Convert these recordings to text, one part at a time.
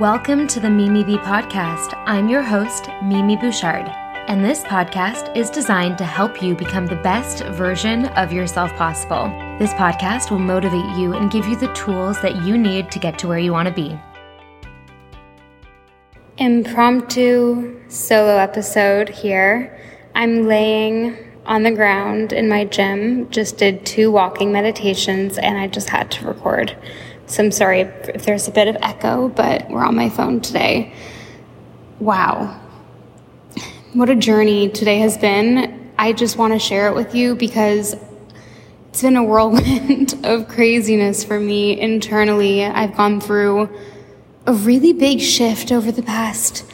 Welcome to the Mimi Bee podcast. I'm your host, Mimi Bouchard, and this podcast is designed to help you become the best version of yourself possible. This podcast will motivate you and give you the tools that you need to get to where you want to be. Impromptu solo episode here. I'm laying on the ground in my gym, just did two walking meditations, and I just had to record. So I'm sorry if there's a bit of echo, but we're on my phone today. Wow. What a journey today has been. I just want to share it with you because it's been a whirlwind of craziness for me internally. I've gone through a really big shift over the past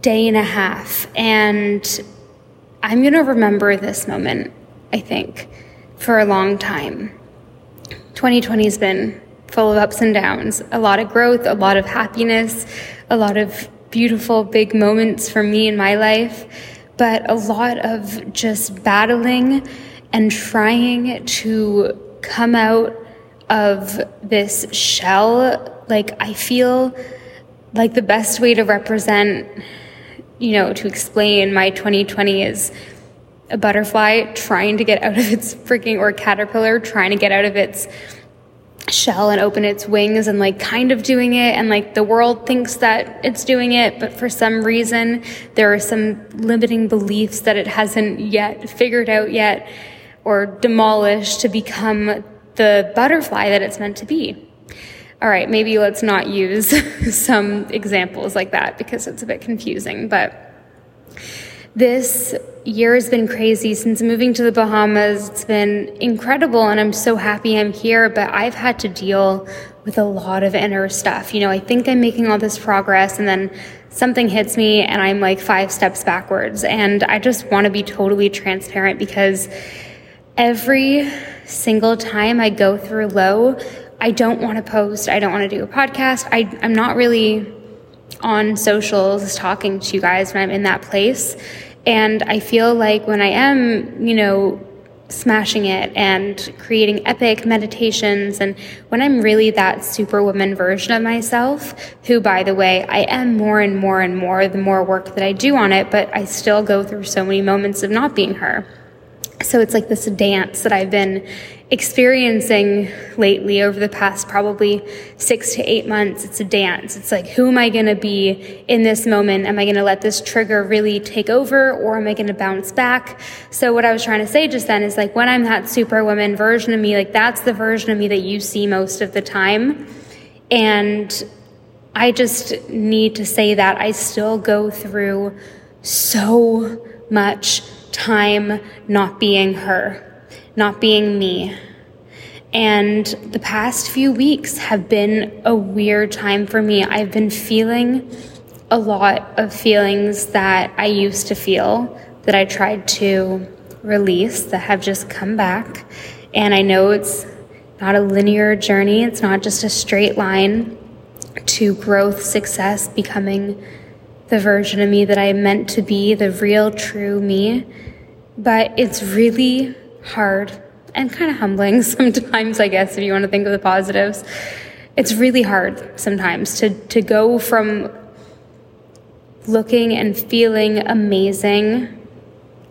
day and a half, and I'm going to remember this moment, I think, for a long time. 2020 has been full of ups and downs, a lot of growth, a lot of happiness, a lot of beautiful big moments for me in my life, but a lot of just battling and trying to come out of this shell. Like, I feel like the best way to represent, you know, to explain my 2020 is a butterfly trying to get out of its freaking, or caterpillar trying to get out of its shell and open its wings and like kind of doing it and like the world thinks that it's doing it but for some reason there are some limiting beliefs that it hasn't yet figured out yet or demolished to become the butterfly that it's meant to be. All right maybe let's not use some examples like that because it's a bit confusing but this year has been crazy since moving to the Bahamas. It's been incredible, and I'm so happy I'm here. But I've had to deal with a lot of inner stuff. You know, I think I'm making all this progress, and then something hits me, and I'm like five steps backwards. And I just want to be totally transparent because every single time I go through low, I don't want to post. I don't want to do a podcast. I, I'm not really on socials talking to you guys when I'm in that place. And I feel like when I am, you know, smashing it and creating epic meditations, and when I'm really that superwoman version of myself, who, by the way, I am more and more and more the more work that I do on it, but I still go through so many moments of not being her. So it's like this dance that I've been experiencing lately over the past probably six to eight months. It's a dance. It's like, who am I going to be in this moment? Am I going to let this trigger really take over or am I going to bounce back? So what I was trying to say just then is like, when I'm that superwoman version of me, like that's the version of me that you see most of the time. And I just need to say that I still go through so much time not being her not being me. And the past few weeks have been a weird time for me. I've been feeling a lot of feelings that I used to feel that I tried to release that have just come back. And I know it's not a linear journey, it's not just a straight line to growth, success, becoming the version of me that I meant to be, the real, true me. But it's really hard and kind of humbling sometimes, I guess, if you want to think of the positives. It's really hard sometimes to, to go from looking and feeling amazing.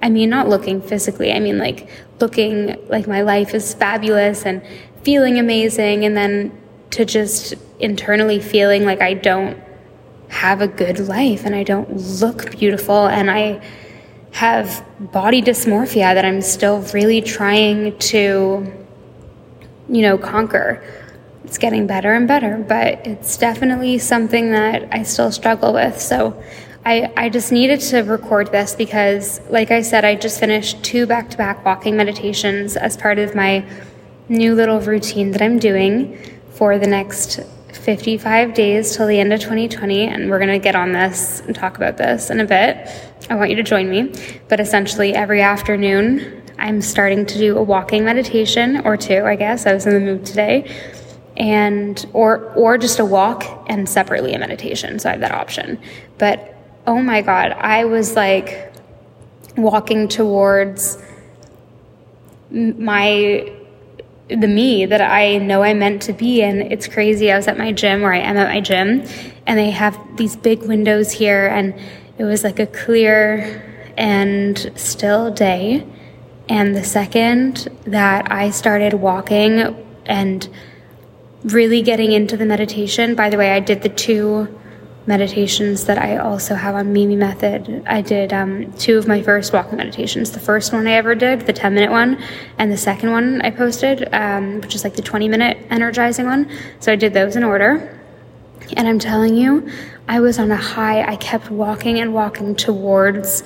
I mean, not looking physically, I mean, like looking like my life is fabulous and feeling amazing, and then to just internally feeling like I don't have a good life and I don't look beautiful and I have body dysmorphia that I'm still really trying to, you know, conquer. It's getting better and better, but it's definitely something that I still struggle with. So I, I just needed to record this because, like I said, I just finished two back to back walking meditations as part of my new little routine that I'm doing for the next 55 days till the end of 2020, and we're going to get on this and talk about this in a bit. I want you to join me. But essentially, every afternoon, I'm starting to do a walking meditation or two, I guess. I was in the mood today. And or or just a walk and separately a meditation. So I have that option. But oh my god, I was like walking towards my the me that I know I'm meant to be. And it's crazy. I was at my gym where I am at my gym and they have these big windows here and it was like a clear and still day. And the second that I started walking and really getting into the meditation, by the way, I did the two meditations that I also have on Mimi Method. I did um, two of my first walking meditations. The first one I ever did, the 10 minute one, and the second one I posted, um, which is like the 20 minute energizing one. So I did those in order. And I'm telling you, I was on a high. I kept walking and walking towards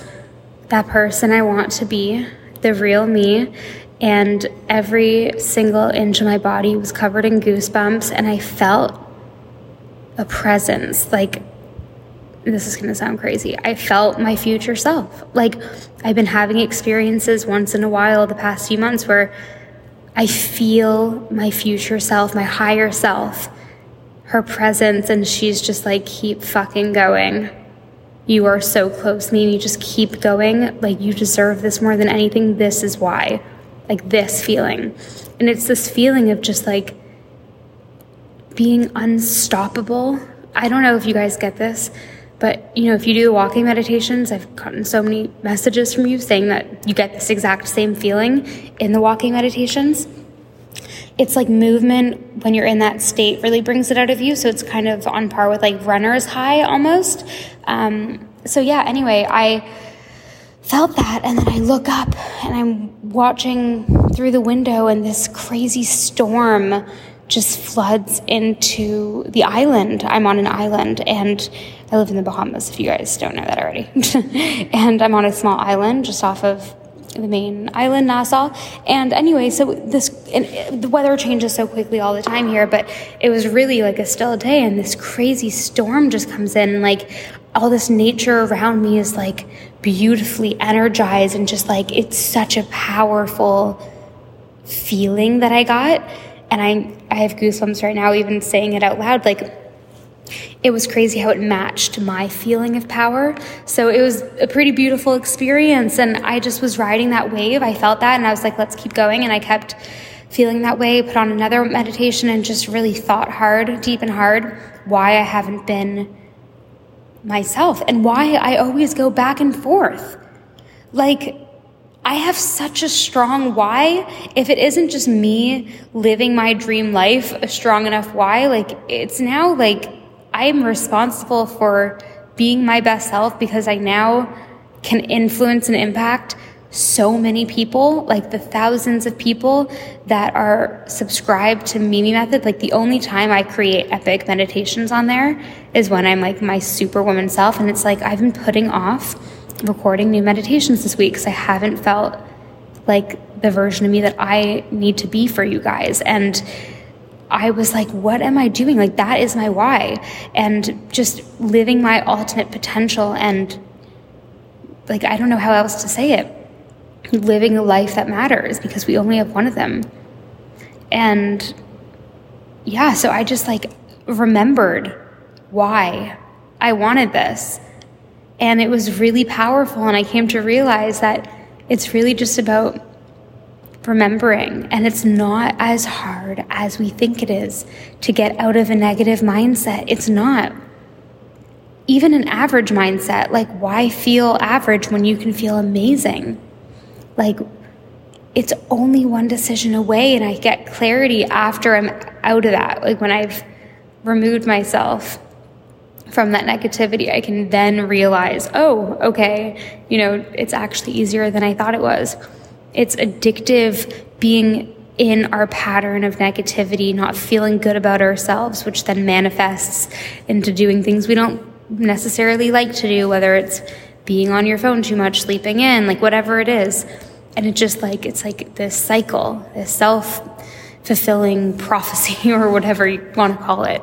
that person I want to be, the real me. And every single inch of my body was covered in goosebumps, and I felt a presence. Like, this is going to sound crazy. I felt my future self. Like, I've been having experiences once in a while the past few months where I feel my future self, my higher self, her presence, and she's just like, keep fucking going. You are so close, Mimi. Just keep going. Like, you deserve this more than anything. This is why. Like, this feeling. And it's this feeling of just like, being unstoppable. I don't know if you guys get this, but you know, if you do the walking meditations, I've gotten so many messages from you saying that you get this exact same feeling in the walking meditations. It's like movement when you're in that state really brings it out of you. So it's kind of on par with like runner's high almost. Um, so yeah, anyway, I felt that and then I look up and I'm watching through the window and this crazy storm just floods into the island. I'm on an island and I live in the Bahamas, if you guys don't know that already. and I'm on a small island just off of the main island, Nassau. And anyway, so this, uh, the weather changes so quickly all the time here, but it was really like a still day and this crazy storm just comes in and like all this nature around me is like beautifully energized and just like it's such a powerful feeling that I got and I I have goosebumps right now even saying it out loud like it was crazy how it matched my feeling of power. So it was a pretty beautiful experience and I just was riding that wave. I felt that and I was like let's keep going and I kept feeling that way, put on another meditation and just really thought hard, deep and hard why I haven't been myself and why I always go back and forth. Like I have such a strong why. If it isn't just me living my dream life, a strong enough why, like it's now like I am responsible for being my best self because I now can influence and impact so many people, like the thousands of people that are subscribed to Mimi Method. Like the only time I create epic meditations on there is when I'm like my superwoman self. And it's like I've been putting off recording new meditations this week because I haven't felt like the version of me that I need to be for you guys. And I was like, what am I doing? Like, that is my why. And just living my ultimate potential. And like, I don't know how else to say it. Living a life that matters because we only have one of them. And yeah, so I just like remembered why I wanted this. And it was really powerful. And I came to realize that it's really just about remembering. And it's not as hard as we think it is to get out of a negative mindset. It's not. Even an average mindset, like why feel average when you can feel amazing? Like it's only one decision away, and I get clarity after I'm out of that. Like when I've removed myself from that negativity, I can then realize, oh, okay, you know, it's actually easier than I thought it was. It's addictive being in our pattern of negativity, not feeling good about ourselves, which then manifests into doing things we don't necessarily like to do, whether it's being on your phone too much, sleeping in, like whatever it is. And it just like, it's like this cycle, this self fulfilling prophecy or whatever you want to call it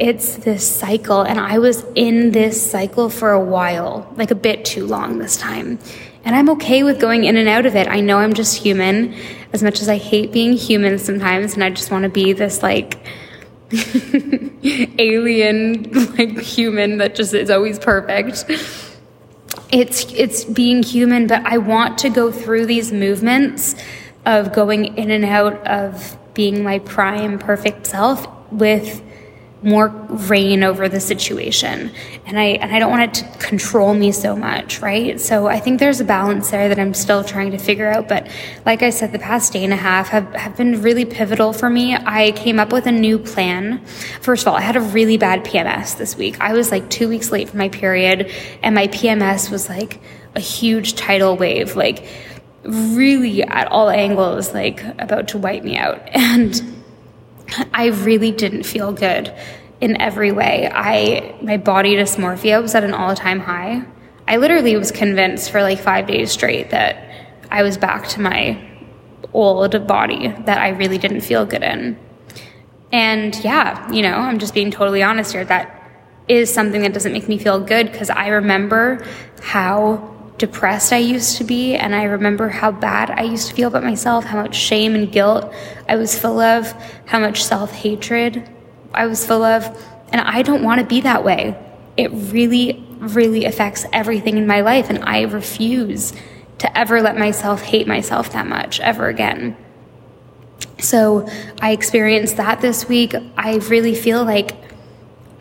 it's this cycle. And I was in this cycle for a while, like a bit too long this time. And I'm okay with going in and out of it. I know I'm just human, as much as I hate being human sometimes, and I just want to be this like alien like human that just is always perfect. It's it's being human, but I want to go through these movements of going in and out of being my prime perfect self with more reign over the situation. And i and i don't want it to control me so much right? So i think there's a balance there that i'm still trying to figure out. But like i said the past day and a half have, have been really pivotal for me. I came up with a new plan. First of all i had a really bad pms this week. I was like two weeks late for my period and my pms was like a huge tidal wave like really at all angles like about to wipe me out. And I really didn't feel good in every way. I my body dysmorphia was at an all-time high. I literally was convinced for like 5 days straight that I was back to my old body that I really didn't feel good in. And yeah, you know, I'm just being totally honest here. That is something that doesn't make me feel good because I remember how depressed I used to be, and I remember how bad I used to feel about myself, how much shame and guilt I was full of, how much self hatred I was full of, and I don't want to be that way. It really, really affects everything in my life, and I refuse to ever let myself hate myself that much ever again. So I experienced that this week. I really feel like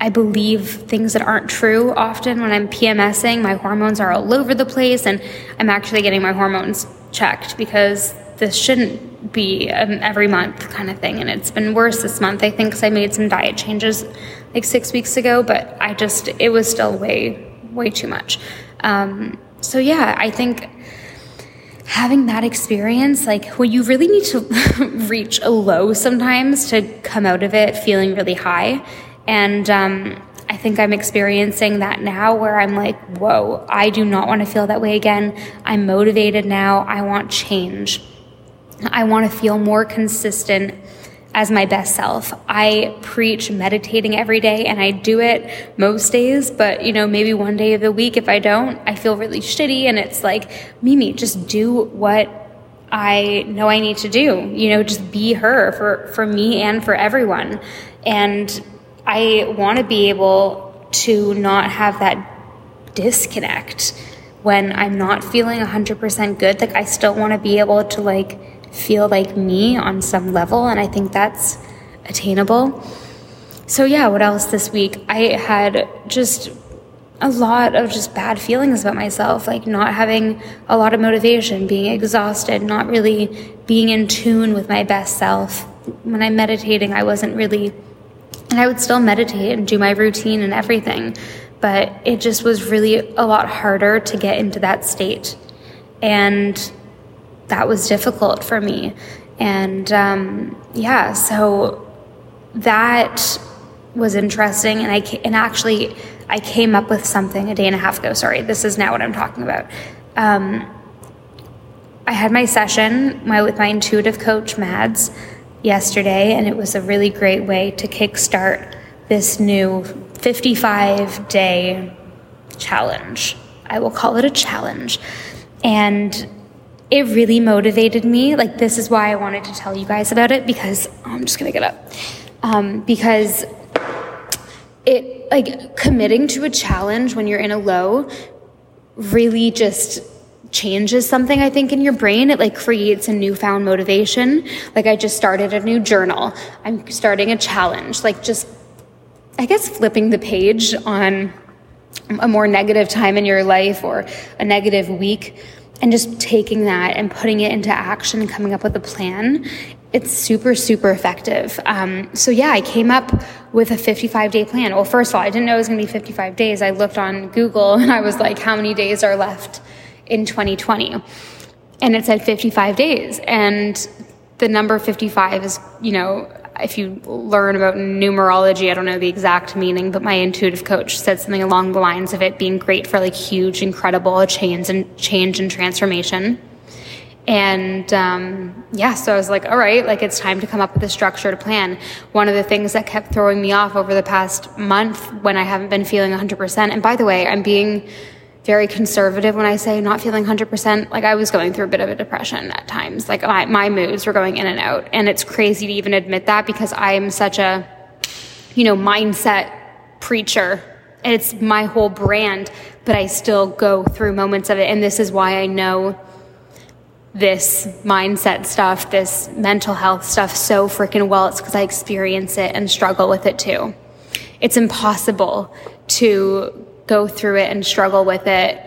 I believe things that aren't true often when I'm PMSing. My hormones are all over the place, and I'm actually getting my hormones checked because this shouldn't be an every month kind of thing. And it's been worse this month, I think, because I made some diet changes like six weeks ago, but I just, it was still way, way too much. Um, so, yeah, I think having that experience, like when you really need to reach a low sometimes to come out of it feeling really high. And um, I think I'm experiencing that now where I'm like, whoa, I do not want to feel that way again. I'm motivated now. I want change. I want to feel more consistent as my best self. I preach meditating every day and I do it most days, but you know, maybe one day of the week if I don't, I feel really shitty and it's like, Mimi, just do what I know I need to do. You know, just be her for for me and for everyone. And I want to be able to not have that disconnect when I'm not feeling 100% good. Like, I still want to be able to, like, feel like me on some level. And I think that's attainable. So, yeah, what else this week? I had just a lot of just bad feelings about myself, like not having a lot of motivation, being exhausted, not really being in tune with my best self. When I'm meditating, I wasn't really and I would still meditate and do my routine and everything, but it just was really a lot harder to get into that state. And that was difficult for me. And um, yeah, so that was interesting. And I and actually, I came up with something a day and a half ago. Sorry, this is now what I'm talking about. Um, I had my session my, with my intuitive coach, Mads, yesterday, and it was a really great way to kickstart this new 55 day challenge. I will call it a challenge. And it really motivated me. Like, this is why I wanted to tell you guys about it because oh, I'm just gonna get up. Um, because it, like, committing to a challenge when you're in a low really just changes something I think in your brain. It like creates a newfound motivation. Like I just started a new journal. I'm starting a challenge. Like just I guess flipping the page on a more negative time in your life or a negative week and just taking that and putting it into action and coming up with a plan it's super super effective um, so yeah i came up with a 55 day plan well first of all i didn't know it was going to be 55 days i looked on google and i was like how many days are left in 2020. And it said 55 days. And the number 55 is, you know, if you learn about numerology, I don't know the exact meaning, but my intuitive coach said something along the lines of it being great for like huge, incredible change and change and transformation. And um, yeah, so I was like, all right, like it's time to come up with a structured plan. One of the things that kept throwing me off over the past month when I haven't been feeling 100%, and by the way, I'm being very conservative when I say not feeling 100%. Like I was going through a bit of a depression at times. Like my, my moods were going in and out. And it's crazy to even admit that because I'm such a, you know, mindset preacher. And it's my whole brand, but I still go through moments of it. And this is why I know this mindset stuff, this mental health stuff so freaking well, it's because I experience it and struggle with it too. It's impossible to go through it and struggle with it.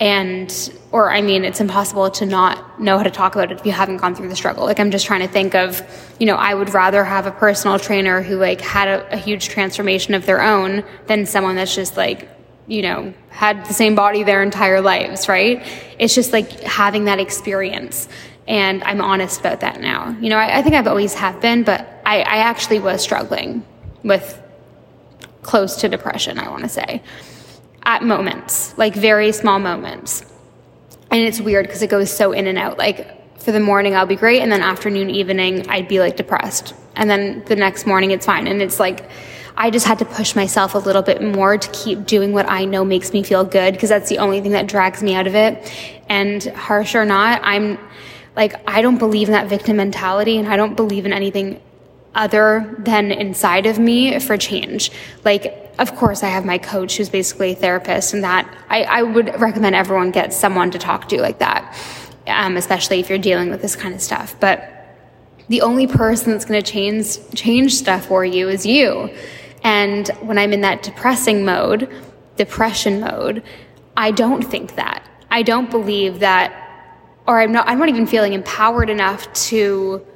And or i mean it's impossible to not know how to talk about it if you haven't gone through the struggle. Like i'm just trying to think of you know i would rather have a personal trainer who like had a, a huge transformation of their own than someone that's just like you know had the same body their entire lives right? It's just like having that experience. And i'm honest about that now. You know i, I think i've always have been but I, I actually was struggling with close to depression i want to say at moments, like very small moments. And it's weird because it goes so in and out. Like for the morning, I'll be great. And then afternoon, evening, I'd be like depressed. And then the next morning, it's fine. And it's like, I just had to push myself a little bit more to keep doing what I know makes me feel good because that's the only thing that drags me out of it. And harsh or not, I'm like, I don't believe in that victim mentality and I don't believe in anything other than inside of me for change. Like, of course, I have my coach who's basically a therapist, and that I, I would recommend everyone get someone to talk to like that, um, especially if you're dealing with this kind of stuff. But the only person that's going to change change stuff for you is you. And when I'm in that depressing mode, depression mode, I don't think that. I don't believe that, or I'm not. I'm not even feeling empowered enough to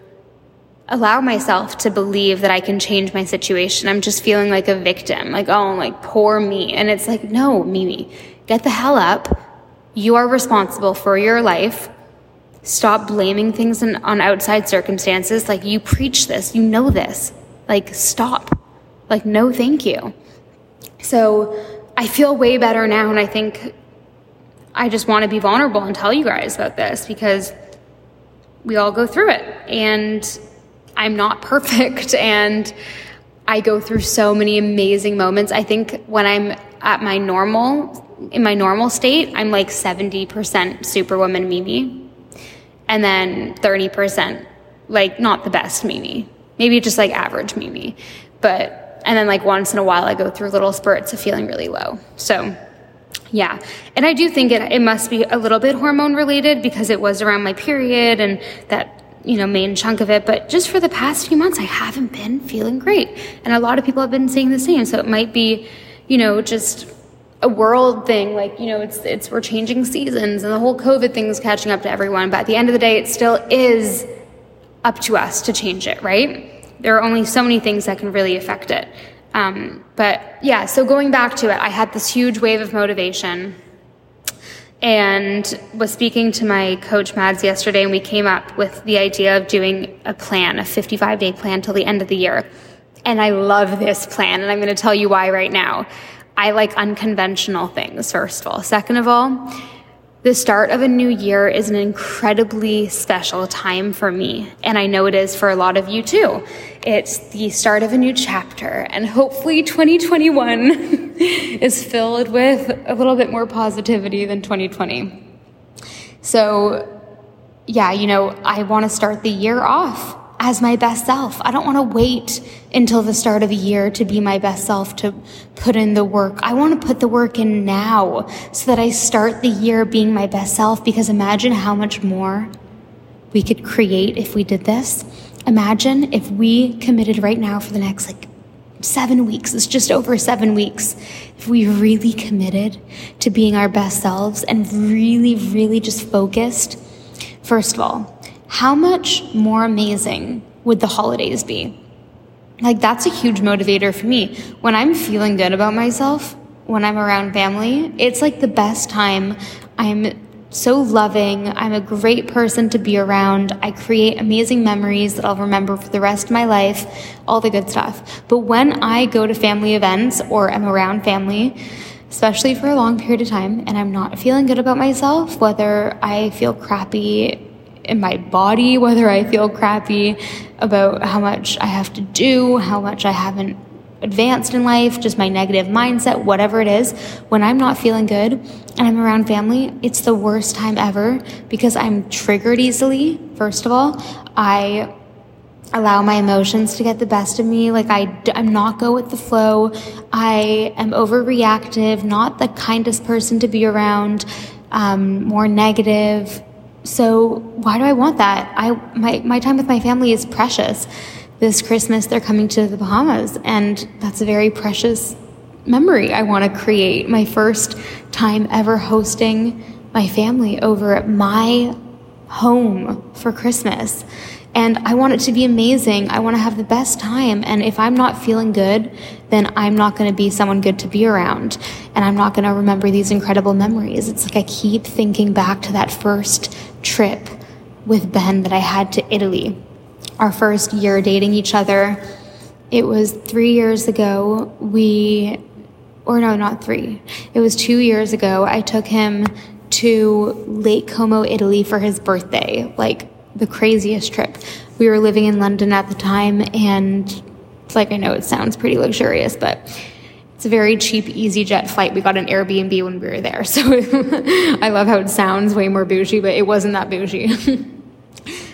allow myself to believe that I can change my situation. I'm just feeling like a victim, like, oh, like poor me. And it's like, no, Mimi, get the hell up. You are responsible for your life. Stop blaming things in, on outside circumstances. Like, you preach this, you know this. Like, stop. Like, no, thank you. So, I feel way better now, and I think I just want to be vulnerable and tell you guys about this because we all go through it. And I'm not perfect and I go through so many amazing moments. I think when I'm at my normal, in my normal state, I'm like 70% superwoman Mimi. And then 30% like not the best Mimi. Maybe just like average Mimi. But, and then like once in a while I go through little spurts of feeling really low. So, yeah. And I do think it, it must be a little bit hormone related because it was around my period and that you know, main chunk of it. But just for the past few months, I haven't been feeling great. And a lot of people have been saying the same. So it might be, you know, just a world thing. Like, you know, it's, it's, we're changing seasons and the whole COVID thing is catching up to everyone. But at the end of the day, it still is up to us to change it, right? There are only so many things that can really affect it. Um, but yeah, so going back to it, I had this huge wave of motivation and was speaking to my coach Mads yesterday, and we came up with the idea of doing a plan, a 55 day plan till the end of the year. And I love this plan, and I'm going to tell you why right now. I like unconventional things, first of all. Second of all, the start of a new year is an incredibly special time for me, and I know it is for a lot of you too. It's the start of a new chapter, and hopefully 2021 is filled with a little bit more positivity than 2020. So, yeah, you know, I want to start the year off as my best self. I don't want to wait until the start of the year to be my best self, to put in the work. I want to put the work in now so that I start the year being my best self because imagine how much more we could create if we did this. Imagine if we committed right now for the next like seven weeks, it's just over seven weeks. If we really committed to being our best selves and really, really just focused, first of all, how much more amazing would the holidays be? Like, that's a huge motivator for me. When I'm feeling good about myself, when I'm around family, it's like the best time. I'm so loving. I'm a great person to be around. I create amazing memories that I'll remember for the rest of my life, all the good stuff. But when I go to family events or am around family, especially for a long period of time, and I'm not feeling good about myself, whether I feel crappy in my body, whether I feel crappy about how much I have to do, how much I haven't advanced in life, just my negative mindset, whatever it is, when I'm not feeling good and I'm around family, it's the worst time ever because I'm triggered easily. First of all, I allow my emotions to get the best of me. Like I, I'm not go with the flow. I am overreactive, not the kindest person to be around, um, more negative, So why do I want that? I my my time with my family is precious. This Christmas they're coming to the Bahamas and that's a very precious memory I want to create. My first time ever hosting my family over at my home for Christmas. And I want it to be amazing. I want to have the best time. And if I'm not feeling good, then I'm not going to be someone good to be around. And I'm not going to remember these incredible memories. It's like I keep thinking back to that first trip with Ben that I had to Italy. Our first year dating each other. It was three years ago. We, or no, not three. It was two years ago. I took him to Lake Como, Italy for his birthday. Like, the craziest trip. We were living in London at the time, and it's like I know it sounds pretty luxurious, but it's a very cheap EasyJet flight. We got an Airbnb when we were there, so I love how it sounds way more bougie, but it wasn't that bougie.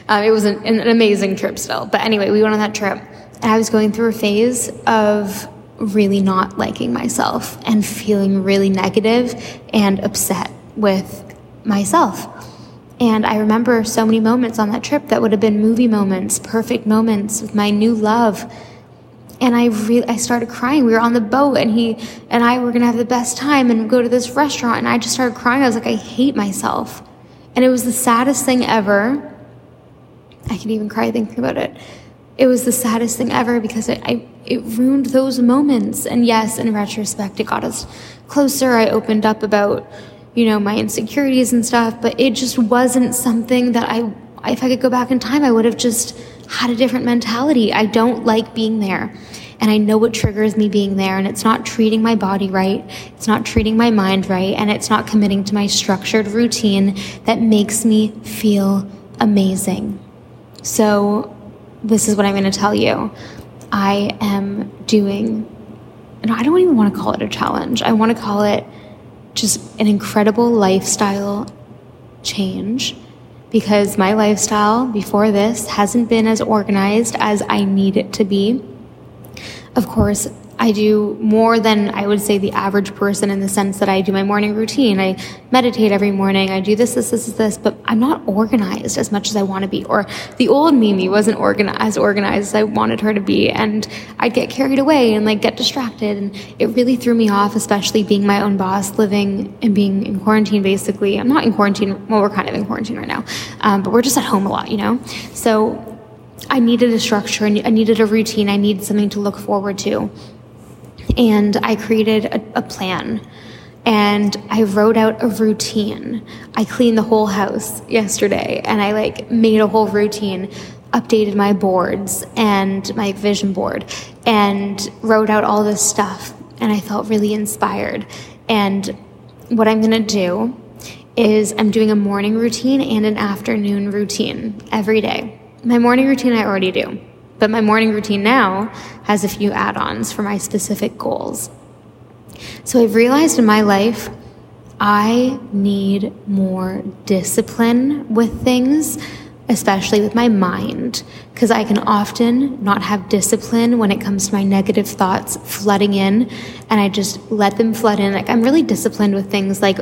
um, it was an, an amazing trip still. But anyway, we went on that trip, and I was going through a phase of really not liking myself and feeling really negative and upset with myself. And I remember so many moments on that trip that would have been movie moments, perfect moments with my new love. And I really, I started crying. We were on the boat and he and I were going to have the best time and go to this restaurant. And I just started crying. I was like, I hate myself. And it was the saddest thing ever. I can even cry thinking about it. It was the saddest thing ever because it, I, it ruined those moments. And yes, in retrospect, it got us closer. I opened up about, you know, my insecurities and stuff, but it just wasn't something that I, if I could go back in time, I would have just had a different mentality. I don't like being there. And I know what triggers me being there, and it's not treating my body right, it's not treating my mind right, and it's not committing to my structured routine that makes me feel amazing. So, this is what I'm going to tell you. I am doing, and I don't even want to call it a challenge, I want to call it just an incredible lifestyle change because my lifestyle before this hasn't been as organized as I need it to be. Of course, I do more than I would say the average person in the sense that I do my morning routine. I meditate every morning. I do this, this, this, this, but I'm not organized as much as I want to be. Or the old Mimi wasn't organized, as organized as I wanted her to be. And I'd get carried away and like get distracted. And it really threw me off, especially being my own boss, living and being in quarantine basically. I'm not in quarantine. Well, we're kind of in quarantine right now. Um, but we're just at home a lot, you know? So I needed a structure. I needed a routine. I needed something to look forward to and I created a, a, plan and I wrote out a routine. I cleaned the whole house yesterday and I like made a whole routine, updated my boards and my vision board and wrote out all this stuff and I felt really inspired. And what I'm going to do is I'm doing a morning routine and an afternoon routine every day. My morning routine I already do. But my morning routine now has a few add ons for my specific goals. So I've realized in my life, I need more discipline with things, especially with my mind, because I can often not have discipline when it comes to my negative thoughts flooding in, and I just let them flood in. Like, I'm really disciplined with things like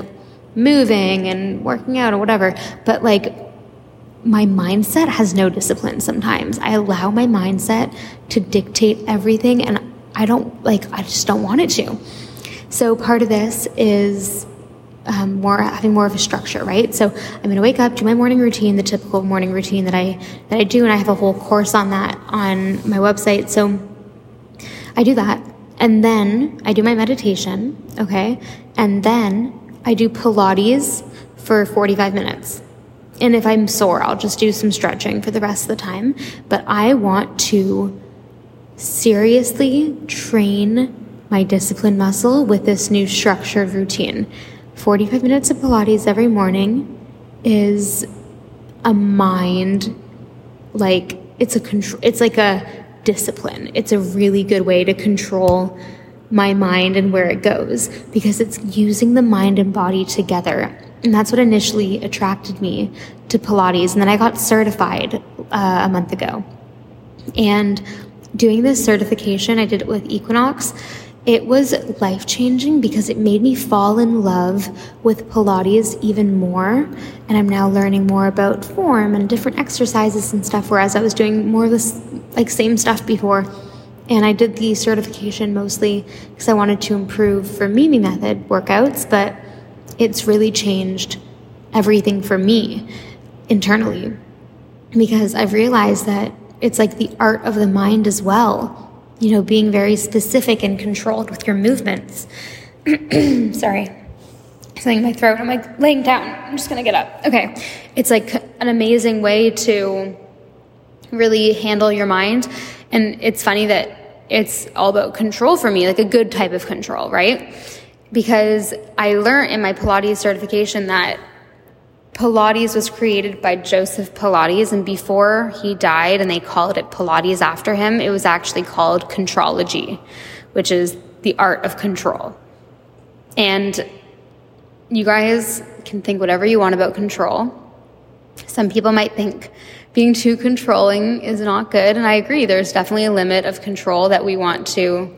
moving and working out or whatever, but like my mindset has no discipline sometimes. I allow my mindset to dictate everything and I don't like, I just don't want it to. So part of this is um, more having more of a structure, right? So I'm going to wake up, do my morning routine, the typical morning routine that I that I do, and I have a whole course on that on my website. So I do that, and then I do my meditation, okay, and then I do Pilates for 45 minutes. And if I'm sore, I'll just do some stretching for the rest of the time. But I want to seriously train my discipline muscle with this new structured routine. 45 minutes of Pilates every morning is a mind like it's a control it's like a discipline. It's a really good way to control my mind and where it goes because it's using the mind and body together and that's what initially attracted me to Pilates. And then I got certified uh, a month ago. And doing this certification, I did it with Equinox. it was life changing because it made me fall in love with Pilates even more. And I'm now learning more about form and different exercises and stuff, whereas I was doing more of this like same stuff before. And I did the certification mostly because I wanted to improve for Mimi Method workouts, but it's really changed everything for me internally because I've realized that it's like the art of the mind as well you know, being very specific and controlled with your movements. Sorry. Something in my throat. I'm like laying down. I'm just gonna get up. Okay. It's like an amazing way to really handle your mind. And it's funny that it's all about control for me, like a good type of control, right? Because I learned in my Pilates certification that Pilates was created by Joseph Pilates, and before he died, and they called it Pilates after him, it was actually called Contrology, which is the art of control. And you guys can think whatever you want about control. Some people might think being too controlling is not good, and I agree, there's definitely a limit of control that we want to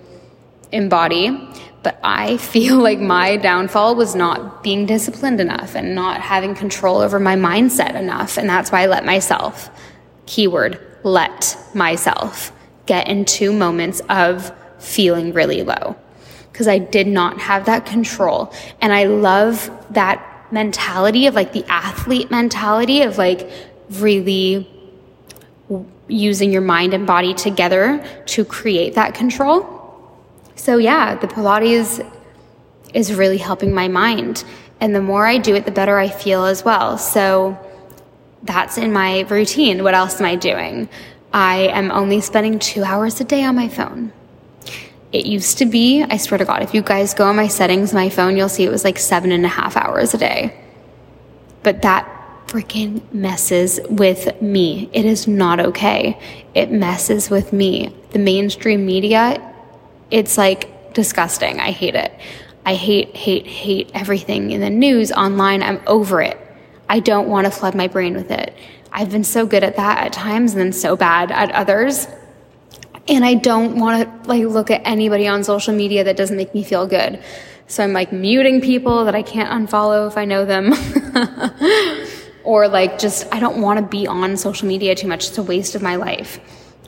embody. But I feel like my downfall was not being disciplined enough and not having control over my mindset enough. And that's why I let myself, keyword, let myself get into moments of feeling really low because I did not have that control. And I love that mentality of like the athlete mentality of like really using your mind and body together to create that control. So, yeah, the Pilates is really helping my mind. And the more I do it, the better I feel as well. So, that's in my routine. What else am I doing? I am only spending two hours a day on my phone. It used to be, I swear to God, if you guys go on my settings, my phone, you'll see it was like seven and a half hours a day. But that freaking messes with me. It is not okay. It messes with me. The mainstream media it's like disgusting. I hate it. I hate, hate, hate everything in the news, online. I'm over it. I don't want to flood my brain with it. I've been so good at that at times and then so bad at others. And I don't want to like look at anybody on social media that doesn't make me feel good. So I'm like muting people that I can't unfollow if I know them. or like just I don't want to be on social media too much. It's a waste of my life.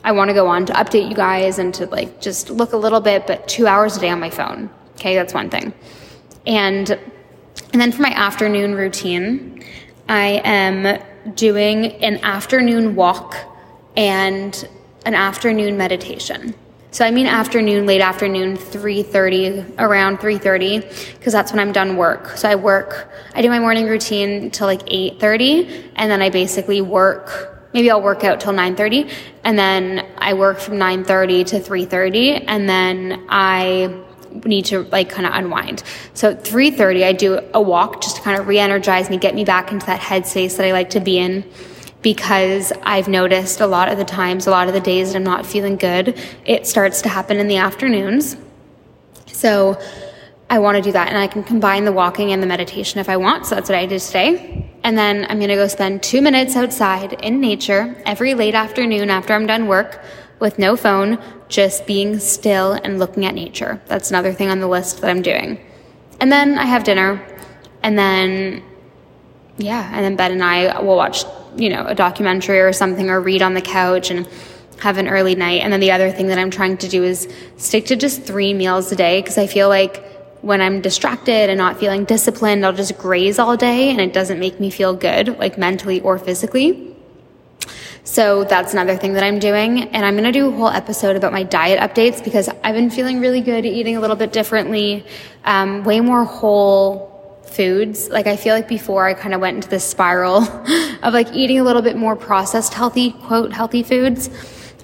I want to go on to update you guys and to like just look a little bit, but two hours a day on my phone. Okay, that's one thing. And and then for my afternoon routine, I am doing an afternoon walk and an afternoon meditation. So I mean afternoon, late afternoon, 3:30, around 3:30 because that's when I'm done work. So I work, I do my morning routine till like 8:30 and then I basically work maybe I'll work out till 9:30 and then I work from 9:30 to 3:30 and then I need to like kind of unwind. So at 3:30 I do a walk just to kind of re-energize me, get me back into that headspace that I like to be in because I've noticed a lot of the times, a lot of the days that I'm not feeling good, it starts to happen in the afternoons. So I want to do that and I can combine the walking and the meditation if I want. So that's what I did today. And then I'm going to go spend two minutes outside in nature every late afternoon after I'm done work with no phone, just being still and looking at nature. That's another thing on the list that I'm doing. And then I have dinner. And then, yeah, and then Ben and I will watch, you know, a documentary or something or read on the couch and have an early night. And then the other thing that I'm trying to do is stick to just three meals a day because I feel like when I'm distracted and not feeling disciplined, I'll just graze all day and it doesn't make me feel good, like mentally or physically. So that's another thing that I'm doing. And I'm going to do a whole episode about my diet updates because I've been feeling really good, eating a little bit differently, um, way more whole foods. Like I feel like before I kind of went into this spiral of like eating a little bit more processed healthy, quote, healthy foods.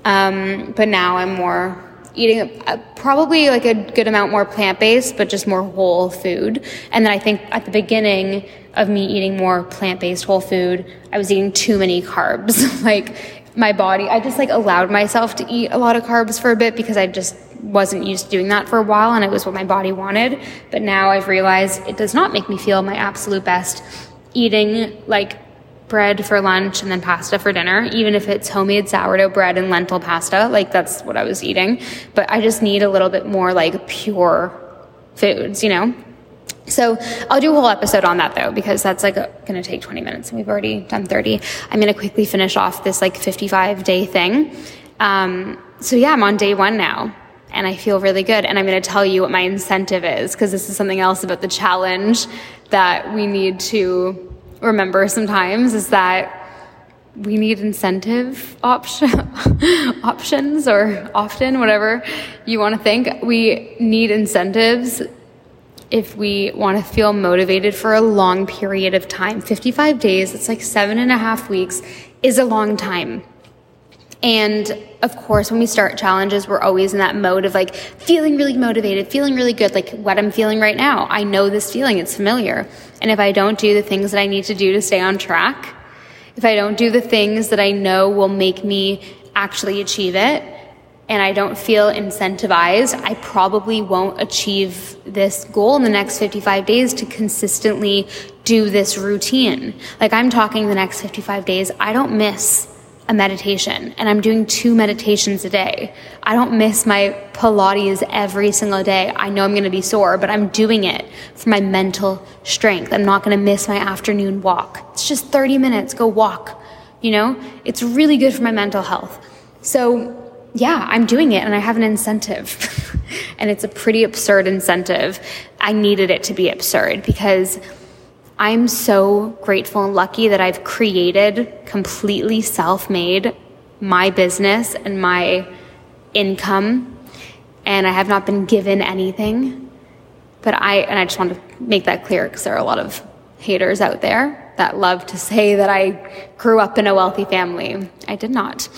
Um, but now I'm more eating a, probably like a good amount more plant based, but just more whole food. And then I think at the beginning of me eating more plant based whole food, I was eating too many carbs. like my body, I just like allowed myself to eat a lot of carbs for a bit because I just wasn't used to doing that for a while and it was what my body wanted. But now I've realized it does not make me feel my absolute best eating like bread for lunch and then pasta for dinner, even if it's homemade sourdough bread and lentil pasta. Like that's what I was eating. But I just need a little bit more like pure foods, you know? So I'll do a whole episode on that though, because that's like going to take 20 minutes and we've already done 30. I'm going to quickly finish off this like 55 day thing. Um, so yeah, I'm on day one now and I feel really good. And I'm going to tell you what my incentive is because this is something else about the challenge that we need to remember sometimes is that we need incentive option, options or often, whatever you want to think. We need incentives if we want to feel motivated for a long period of time. 55 days, it's like seven and a half weeks, is a long time. And of course, when we start challenges, we're always in that mode of like feeling really motivated, feeling really good, like what I'm feeling right now. I know this feeling, it's familiar. And if I don't do the things that I need to do to stay on track, if I don't do the things that I know will make me actually achieve it, and I don't feel incentivized, I probably won't achieve this goal in the next 55 days to consistently do this routine. Like I'm talking the next 55 days, I don't miss a meditation and I'm doing two meditations a day. I don't miss my Pilates every single day. I know I'm going to be sore, but I'm doing it for my mental strength. I'm not going to miss my afternoon walk. It's just 30 minutes, go walk. You know, it's really good for my mental health. So yeah, I'm doing it and I have an incentive. and it's a pretty absurd incentive. I needed it to be absurd because I'm so grateful and lucky that I've created completely self made my business and my income. And I have not been given anything. But I, and I just want to make that clear because there are a lot of haters out there that love to say that I grew up in a wealthy family. I did not.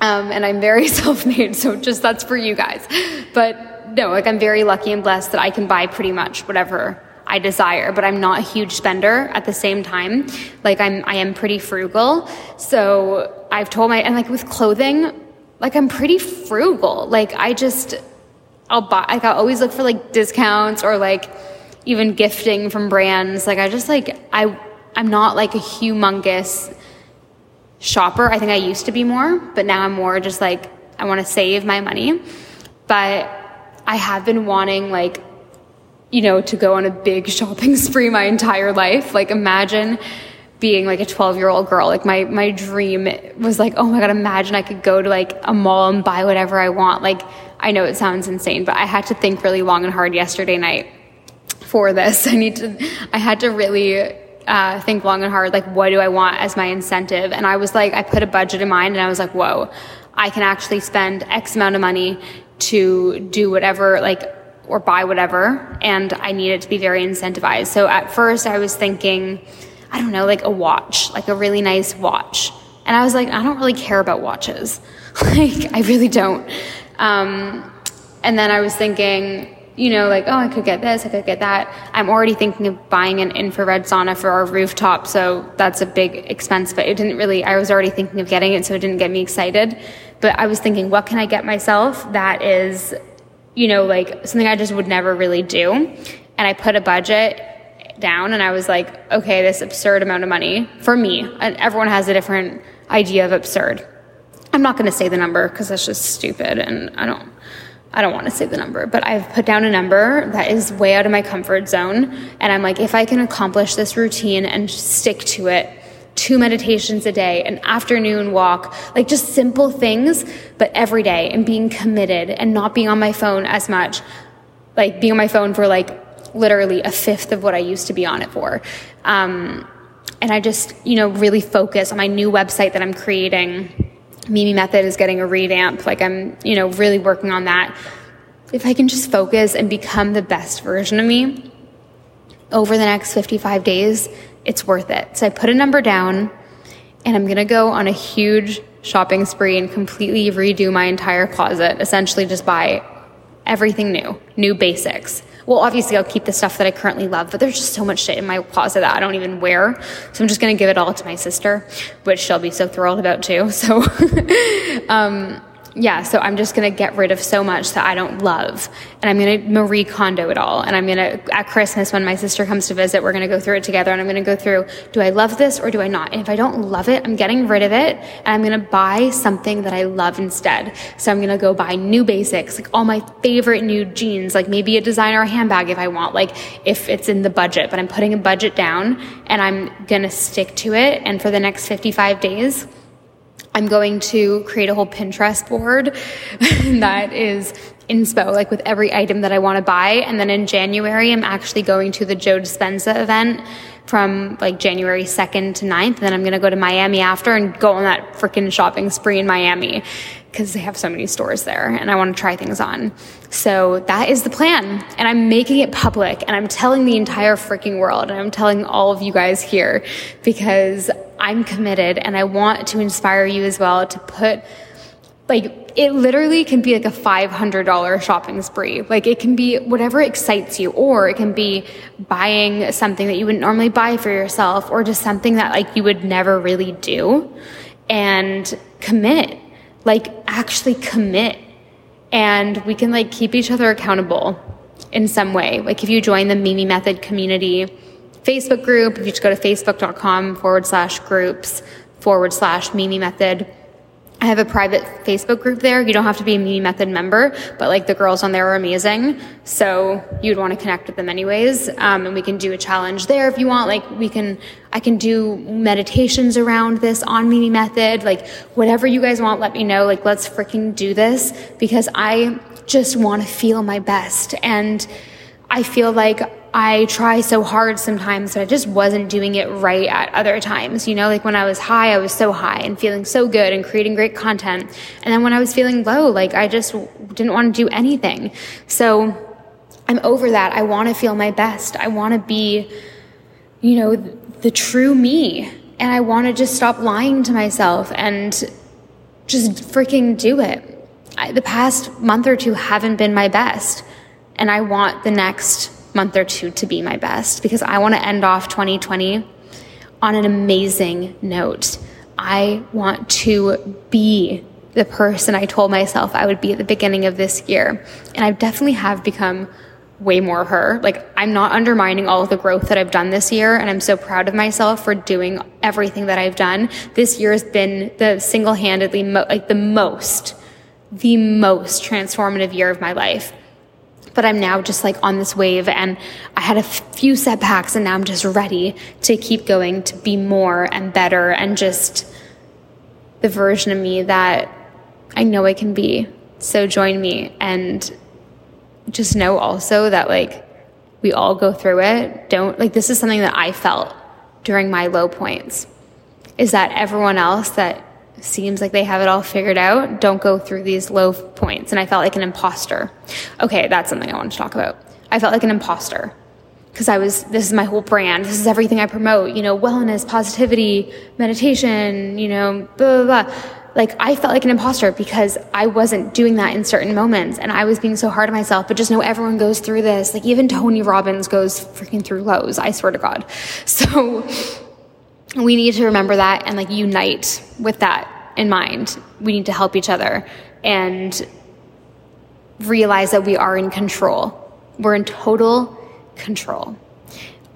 Um, and I'm very self made, so just that's for you guys. But no, like I'm very lucky and blessed that I can buy pretty much whatever I desire, but I'm not a huge spender at the same time. Like I'm, I am pretty frugal. So I've told my, and like with clothing, like I'm pretty frugal. Like I just, I'll buy, like I always look for like discounts or like even gifting from brands. Like I just like, I, I'm not like a humongous shopper. I think I used to be more, but now I'm more just like, I want to save my money. But I have been wanting like you know, to go on a big shopping spree my entire life. Like imagine being like a 12 year old girl. Like my, my dream was like, oh my God, imagine I could go to like a mall and buy whatever I want. Like I know it sounds insane, but I had to think really long and hard yesterday night for this. I need to, I had to really uh, think long and hard, like, what do I want as my incentive? And I was like, I put a budget in mind and I was like, whoa, I can actually spend X amount of money to do whatever, like, or buy whatever, and I needed to be very incentivized. So at first, I was thinking, I don't know, like a watch, like a really nice watch. And I was like, I don't really care about watches. like, I really don't. Um, and then I was thinking, you know, like, oh, I could get this, I could get that. I'm already thinking of buying an infrared sauna for our rooftop, so that's a big expense, but it didn't really, I was already thinking of getting it, so it didn't get me excited. But I was thinking, what can I get myself that is you know, like something I just would never really do. And I put a budget down and I was like, okay, this absurd amount of money for me. And everyone has a different idea of absurd. I'm not going to say the number because that's just stupid and I don't I don't want to say the number, but I've put down a number that is way out of my comfort zone and I'm like if I can accomplish this routine and stick to it, two meditations a day, an afternoon walk, like just simple things, but every day and being committed and not being on my phone as much, like being on my phone for like literally a fifth of what I used to be on it for. Um, and I just, you know, really focus on my new website that I'm creating. Mimi Method is getting a revamp. Like I'm, you know, really working on that. If I can just focus and become the best version of me over the next 55 days, it's worth it. So I put a number down and I'm going to go on a huge shopping spree and completely redo my entire closet, essentially just buy everything new, new basics. Well, obviously, I'll keep the stuff that I currently love, but there's just so much shit in my closet that I don't even wear. So I'm just going to give it all to my sister, which she'll be so thrilled about too. So, um, yeah, so I'm just gonna get rid of so much that I don't love. And I'm gonna Marie Kondo it all. And I'm gonna, at Christmas, when my sister comes to visit, we're gonna go through it together. And I'm gonna go through, do I love this or do I not? And if I don't love it, I'm getting rid of it. And I'm gonna buy something that I love instead. So I'm gonna go buy new basics, like all my favorite new jeans, like maybe a designer handbag if I want, like if it's in the budget. But I'm putting a budget down and I'm gonna stick to it. And for the next 55 days, I'm going to create a whole Pinterest board that is inspo, like with every item that I want to buy. And then in January, I'm actually going to the Joe Dispenza event from like January 2nd to 9th. And then I'm going to go to Miami after and go on that freaking shopping spree in Miami because they have so many stores there and I want to try things on. So that is the plan. And I'm making it public and I'm telling the entire freaking world and I'm telling all of you guys here because I'm committed and I want to inspire you as well to put like it literally can be like a $500 shopping spree. Like it can be whatever excites you, or it can be buying something that you wouldn't normally buy for yourself, or just something that like you would never really do and commit like actually commit and we can like keep each other accountable in some way. Like if you join the Mimi Method community Facebook group, if you just go to facebook.com forward slash groups forward slash Mimi Method, I have a private Facebook group there. You don't have to be a Mimi Method member, but like the girls on there are amazing. So you'd want to connect with them anyways. Um, and we can do a challenge there if you want. Like we can, I can do meditations around this on Mimi Method. Like whatever you guys want, let me know. Like let's freaking do this because I just want to feel my best. And I feel like I try so hard sometimes, but I just wasn't doing it right at other times. You know, like when I was high, I was so high and feeling so good and creating great content. And then when I was feeling low, like I just didn't want to do anything. So I'm over that. I want to feel my best. I want to be, you know, the true me. And I want to just stop lying to myself and just freaking do it. I, the past month or two haven't been my best. And I want the next month or two to be my best because I want to end off 2020 on an amazing note. I want to be the person I told myself I would be at the beginning of this year. And I definitely have become way more her. Like, I'm not undermining all of the growth that I've done this year. And I'm so proud of myself for doing everything that I've done. This year has been the single handedly, mo- like the most, the most transformative year of my life but I'm now just like on this wave and I had a few setbacks and now I'm just ready to keep going to be more and better and just the version of me that I know I can be. So join me and just know also that like we all go through it. Don't like this is something that I felt during my low points. Is that everyone else that seems like they have it all figured out don't go through these low points. And I felt like an imposter. Okay, that's something I want to talk about. I felt like an imposter because I was, this is my whole brand. This is everything I promote, you know, wellness, positivity, meditation, you know, blah, blah, blah. Like I felt like an imposter because I wasn't doing that in certain moments and I was being so hard on myself, but just know everyone goes through this. Like even Tony Robbins goes freaking through lows. I swear to God. So we need to remember that and like unite with that in mind. We need to help each other and realize that we are in control. We're in total control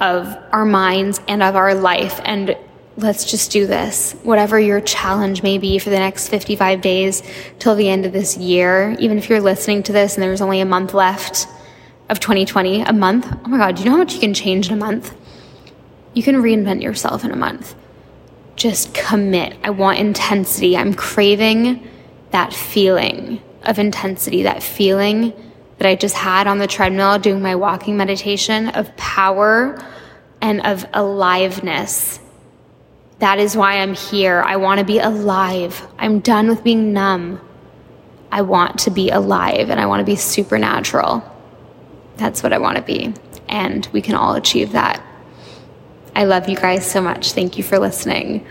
of our minds and of our life. And let's just do this. Whatever your challenge may be for the next 55 days till the end of this year, even if you're listening to this and there's only a month left of 2020, a month. Oh my God, do you know how much you can change in a month? You can reinvent yourself in a month. Just commit. I want intensity. I'm craving that feeling of intensity, that feeling that I just had on the treadmill doing my walking meditation of power and of aliveness. That is why I'm here. I want to be alive. I'm done with being numb. I want to be alive and I want to be supernatural. That's what I want to be. And we can all achieve that. I love you guys so much. Thank you for listening.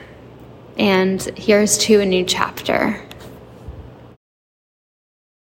And here's to a new chapter.